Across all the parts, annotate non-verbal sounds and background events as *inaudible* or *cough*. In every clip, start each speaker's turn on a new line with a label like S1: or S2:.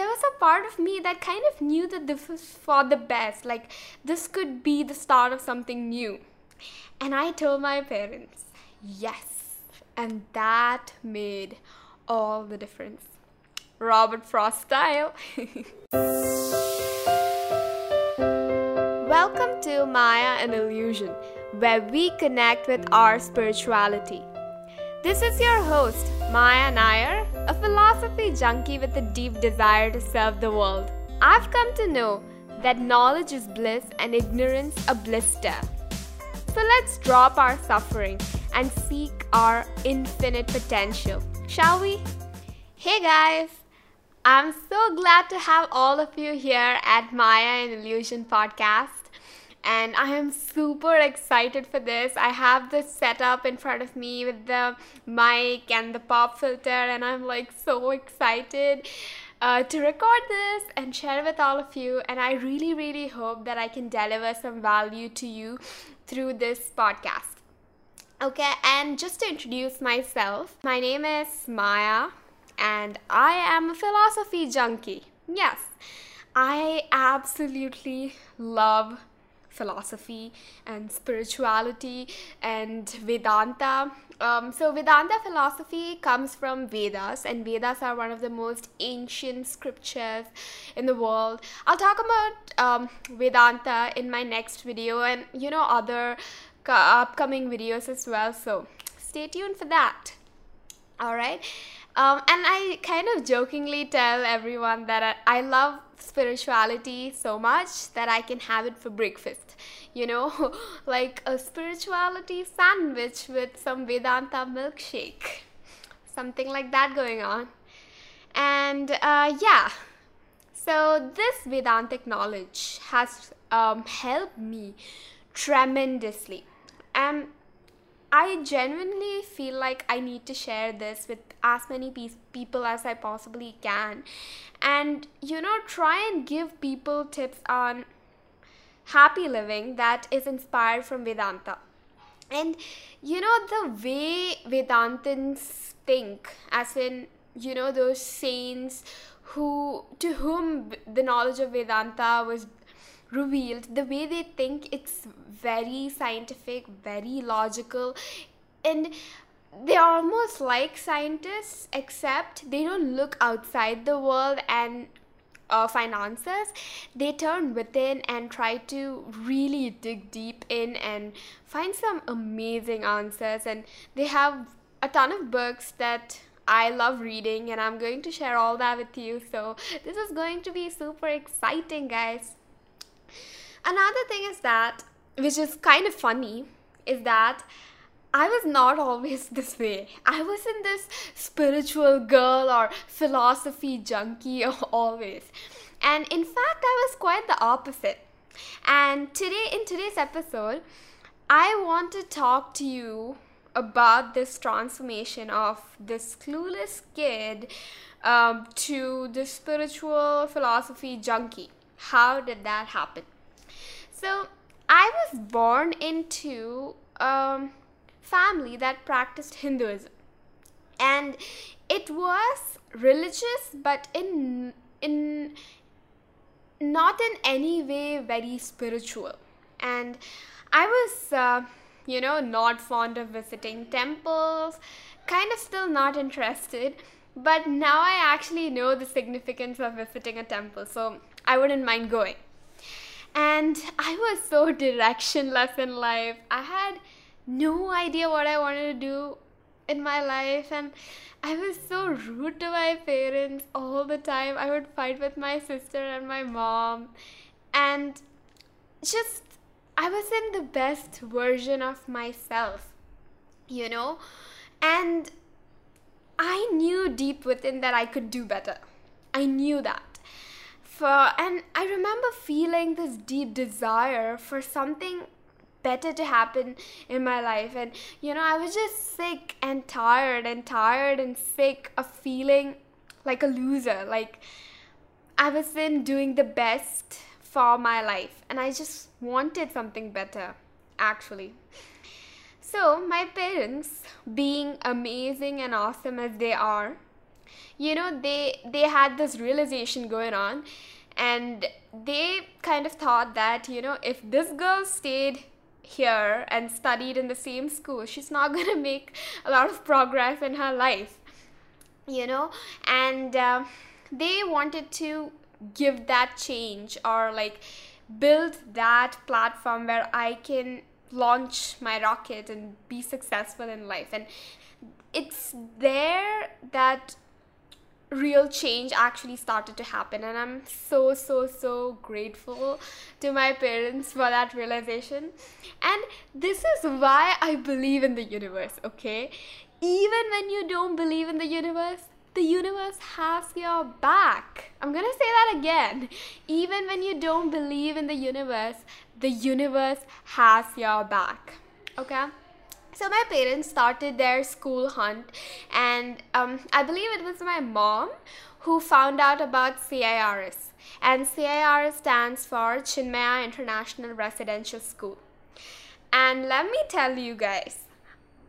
S1: there was a part of me that kind of knew that this was for the best. Like, this could be the start of something new. And I told my parents, yes. And that made all the difference. Robert Frost style. *laughs* Welcome to Maya an Illusion, where we connect with our spirituality. This is your host, Maya Nair, a philosophy junkie with a deep desire to serve the world. I've come to know that knowledge is bliss and ignorance a blister. So let's drop our suffering and seek our infinite potential, shall we? Hey guys! I'm so glad to have all of you here at Maya an Illusion podcast and I am super excited for this. I have this setup in front of me with the mic and the pop filter, and I'm like so excited. Uh, to record this and share with all of you, and I really, really hope that I can deliver some value to you through this podcast. Okay, and just to introduce myself, my name is Maya, and I am a philosophy junkie. Yes, I absolutely love philosophy and spirituality and Vedanta. Um, so, Vedanta philosophy comes from Vedas, and Vedas are one of the most ancient scriptures in the world. I'll talk about um, Vedanta in my next video and you know other upcoming videos as well. So, stay tuned for that. All right. Um, and I kind of jokingly tell everyone that I, I love spirituality so much that I can have it for breakfast. You know, *laughs* like a spirituality sandwich with some Vedanta milkshake. Something like that going on. And uh, yeah, so this Vedantic knowledge has um, helped me tremendously. And I genuinely feel like I need to share this with as many pe- people as I possibly can. And, you know, try and give people tips on happy living that is inspired from Vedanta. And, you know, the way Vedantins think, as in, you know, those saints who, to whom the knowledge of Vedanta was revealed the way they think it's very scientific very logical and they're almost like scientists except they don't look outside the world and uh, find answers they turn within and try to really dig deep in and find some amazing answers and they have a ton of books that I love reading and I'm going to share all that with you. So, this is going to be super exciting, guys. Another thing is that, which is kind of funny, is that I was not always *laughs* this way. I wasn't this spiritual girl or philosophy junkie *laughs* always. And in fact, I was quite the opposite. And today, in today's episode, I want to talk to you about this transformation of this clueless kid um, to the spiritual philosophy junkie. How did that happen? So I was born into a family that practiced Hinduism, and it was religious, but in in not in any way very spiritual. And I was, uh, you know, not fond of visiting temples, kind of still not interested. But now I actually know the significance of visiting a temple, so I wouldn't mind going. And I was so directionless in life. I had no idea what I wanted to do in my life and I was so rude to my parents all the time. I would fight with my sister and my mom and just I wasn't the best version of myself, you know? And I knew deep within that I could do better. I knew that for and I remember feeling this deep desire for something better to happen in my life. And you know I was just sick and tired and tired and sick of feeling like a loser like I was in doing the best for my life and I just wanted something better actually. So my parents being amazing and awesome as they are you know they they had this realization going on and they kind of thought that you know if this girl stayed here and studied in the same school she's not *laughs* going to make a lot of progress in her life you know? And uh, they wanted to give that change or like build that platform where i can launch my rocket and be successful in life. And it's there that real change actually started to happen and i'm so so so grateful to my parents for that realization. And this is why i believe in the universe okay? Even when you don't believe in the universe the universe has your back. I'm gonna say that again. Even when you don't believe in the universe the universe has your back okay so my parents started their school hunt and um, i believe it was my mom who found out about cirs and cirs stands for chinmaya international residential school and let me tell you guys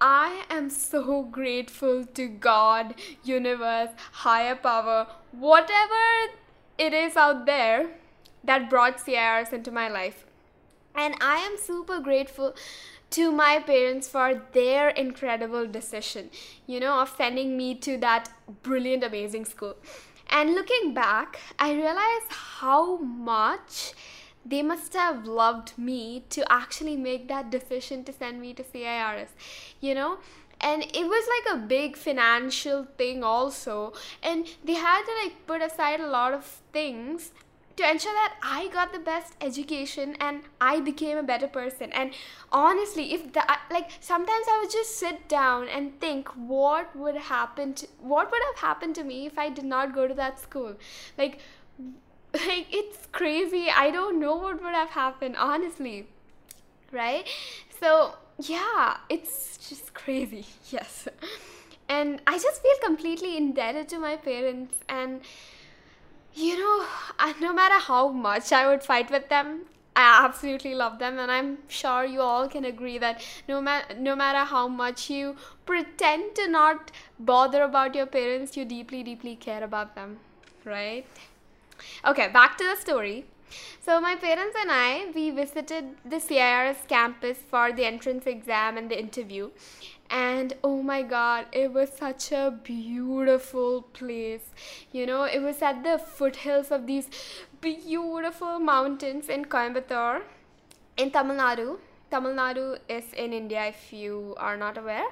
S1: I am so grateful to God, universe, higher power, whatever it is out there that brought CIRS into my life. And I am super grateful to my parents for their incredible decision, you know, of sending me to that brilliant, amazing school. And looking back, I realize how much they must have loved me to actually make that decision to send me to CIRS, you know? And it was like a big financial thing also. And they had to like put aside a lot of things to ensure that I got the best education and I became a better person. And honestly, if that like sometimes I would just sit down and think what would happen to what would have happened to me if I did not go to that school. Like *laughs* like it's crazy. I don't know what would have happened, honestly. Right? So, yeah, it's just crazy. *laughs* Yes. And I just feel completely indebted to my parents and you know, no matter how much I would fight with them, I absolutely love them, and I'm sure you all can agree that no, ma- no matter how much you pretend to not bother about your parents, you deeply, deeply care about them, right? Okay, back to the story. So my parents and I, we visited the CIRS campus for the entrance exam and the interview. And oh my god, it was such a beautiful place. You know, it was at the foothills of these beautiful mountains in Coimbatore, in Tamil Nadu. Tamil Nadu is in India if you are not aware.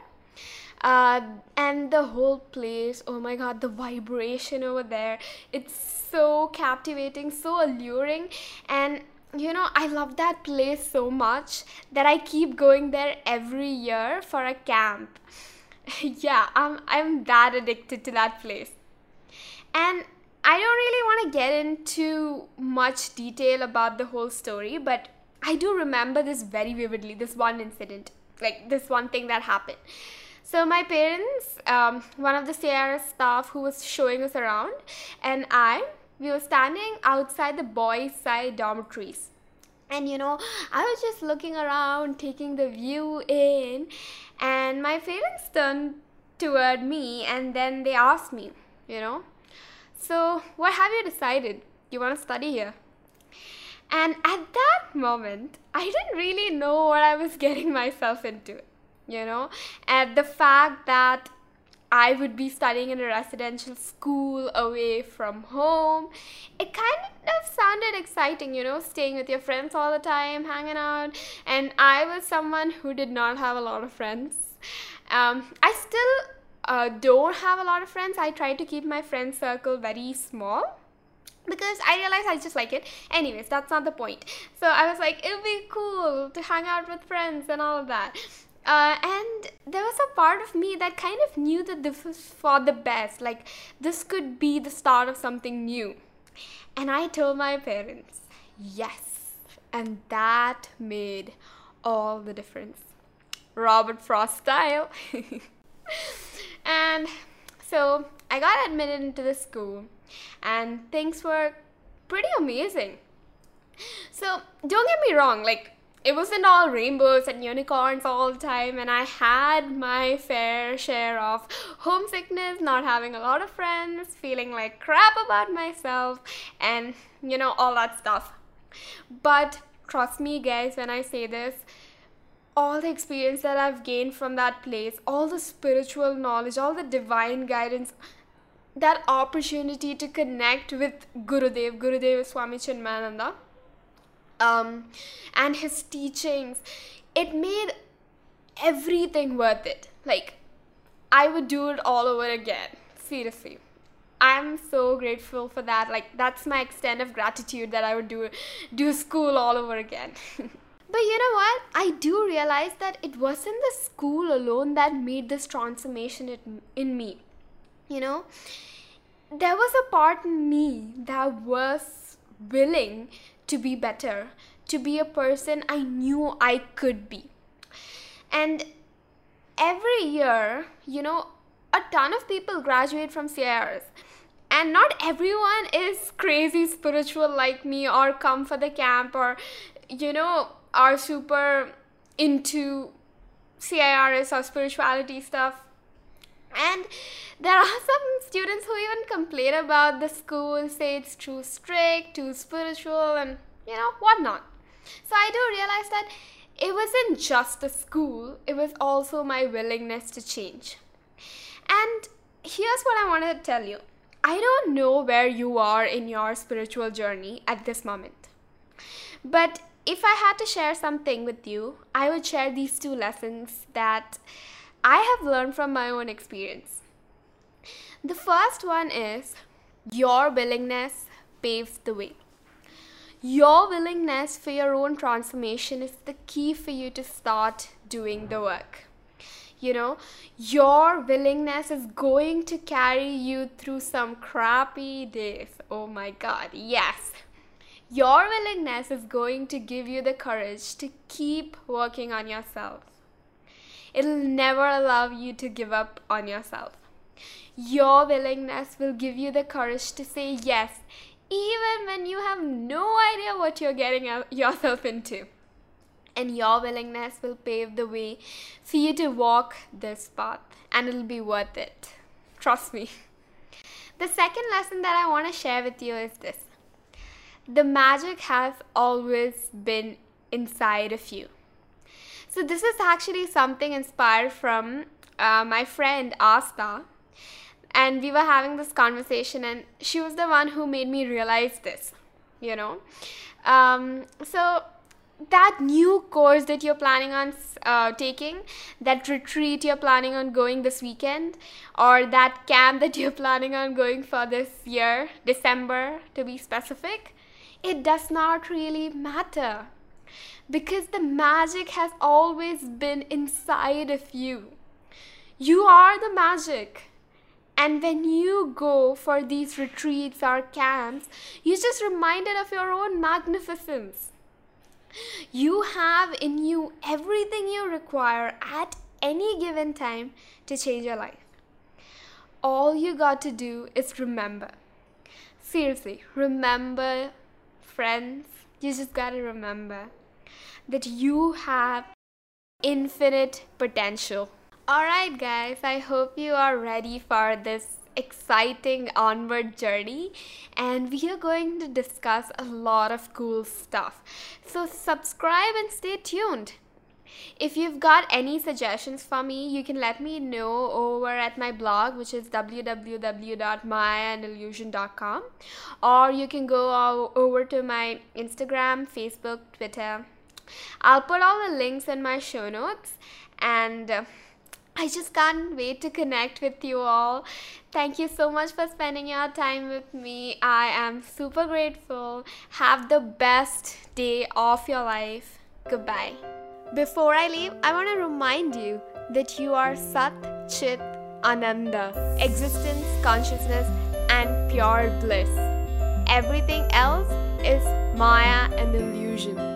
S1: Uh, and the whole place, oh my god, the vibration over there, it's so captivating, so alluring, and you know, I love that place so much that I keep going there every year for a camp. *laughs* yeah, I'm I'm that addicted to that place. And I don't really want to get into much detail about the whole story, but I do remember this very vividly, this one incident, like this one thing that happened. So my parents, um, one of the CIRS staff who was showing us around, and I, we were standing outside the boys' side dormitories. And you know, I was just looking around, taking the view in, and my parents turned toward me and then they asked me, you know, so what have you decided? You want to study here? And at that moment, I didn't really know what I was *laughs* getting myself into you know and the fact that I would be studying in a residential school away from home. It kind of sounded exciting, you know, staying with your friends all the time, hanging out. And I was someone who did not have a lot of friends. Um, I still uh, don't have a lot of friends. I try to keep my friend circle very small because I realized I just like it. Anyways, that's not the point. So I was like, it would be cool to hang out with friends and all of that. Uh, and there was a part of me that kind of knew that this was for the best. Like, this could be the start of something new. And I told my parents, yes. And that made all the difference. Robert Frost style. *laughs* and so I got admitted into the school, and things were pretty amazing. So, don't get me wrong, like, it wasn't all rainbows and unicorns all the time, and I had my fair share of homesickness, not having a lot of friends, feeling like crap about myself, and you know, all that stuff. But trust me, guys, when I say this, all the experience that I've gained from that place, all the spiritual knowledge, all the divine guidance, that opportunity to connect with Gurudev, Gurudev Swami Chinmayananda, um, and his teachings, it made everything worth it. Like, I would do it all over again. Seriously. I'm so grateful for that. Like that's my extent of gratitude that I would do do school all over again. *laughs* but you know what? I do realize that it wasn't the school alone that made this transformation in me. You know, there was a part in me that was willing to be better, to be a person I knew I could be. And every year, you know, a ton of people graduate from CIRS. And not everyone is crazy spiritual like me or come for the camp or, you know, are super into CIRS or spirituality stuff. And there are some students who even complain about the school, say it's too strict, too spiritual, and you know, whatnot. So I do realize that it wasn't just the school, it was also my willingness to change. And here's what I wanted to tell you I don't know where you are in your spiritual journey at this moment. But if I had to share something with you, I would share these two lessons that I have learned from my own experience. The first one is your willingness paves the way. Your willingness for your own transformation is the key for you to start doing the work you know your willingness is going to carry you through some crappy days oh my god yes your willingness is going to give you the courage to keep working on yourself it'll never allow you to give up on yourself your willingness will give you the courage to say yes even when you have no idea what you're getting yourself into and your willingness will pave the way for you to walk this path and it'll be worth it. Trust me. The second lesson that I want to share with you is this the magic has always been inside of you. So, this is actually something inspired from uh, my friend Asta. And we were having this conversation, and she was the one who made me realize this, you know. Um, so, that new course that you're planning on uh, taking, that retreat you're planning on going this weekend, or that camp that you're planning on going for this year, December to be specific, it does not really matter. Because the magic has always been inside of you. You are the magic. And when you go for these retreats or camps, you're just reminded of your own magnificence you have in you everything you require at any given time to change your life. All you got to do is remember. Seriously, remember, friends, you just gotta remember that you have infinite potential. Alright, guys, I hope you are ready for this exciting onward journey and we are going to discuss a lot of cool stuff. So subscribe and stay tuned. If you've got any suggestions for me, you can let me know over at my blog, which is www.mayaanillusion.com, or you can go over to my Instagram, Facebook, Twitter. I'll put all the links in my show notes and. Uh, I just can't wait to connect with you all. Thank you so much for spending your time with me. I am super grateful. Have the best day of your life. Goodbye. Before I leave, I want to remind you that you are Sat Chit Ananda, existence, consciousness, and pure bliss. Everything else is Maya and illusion.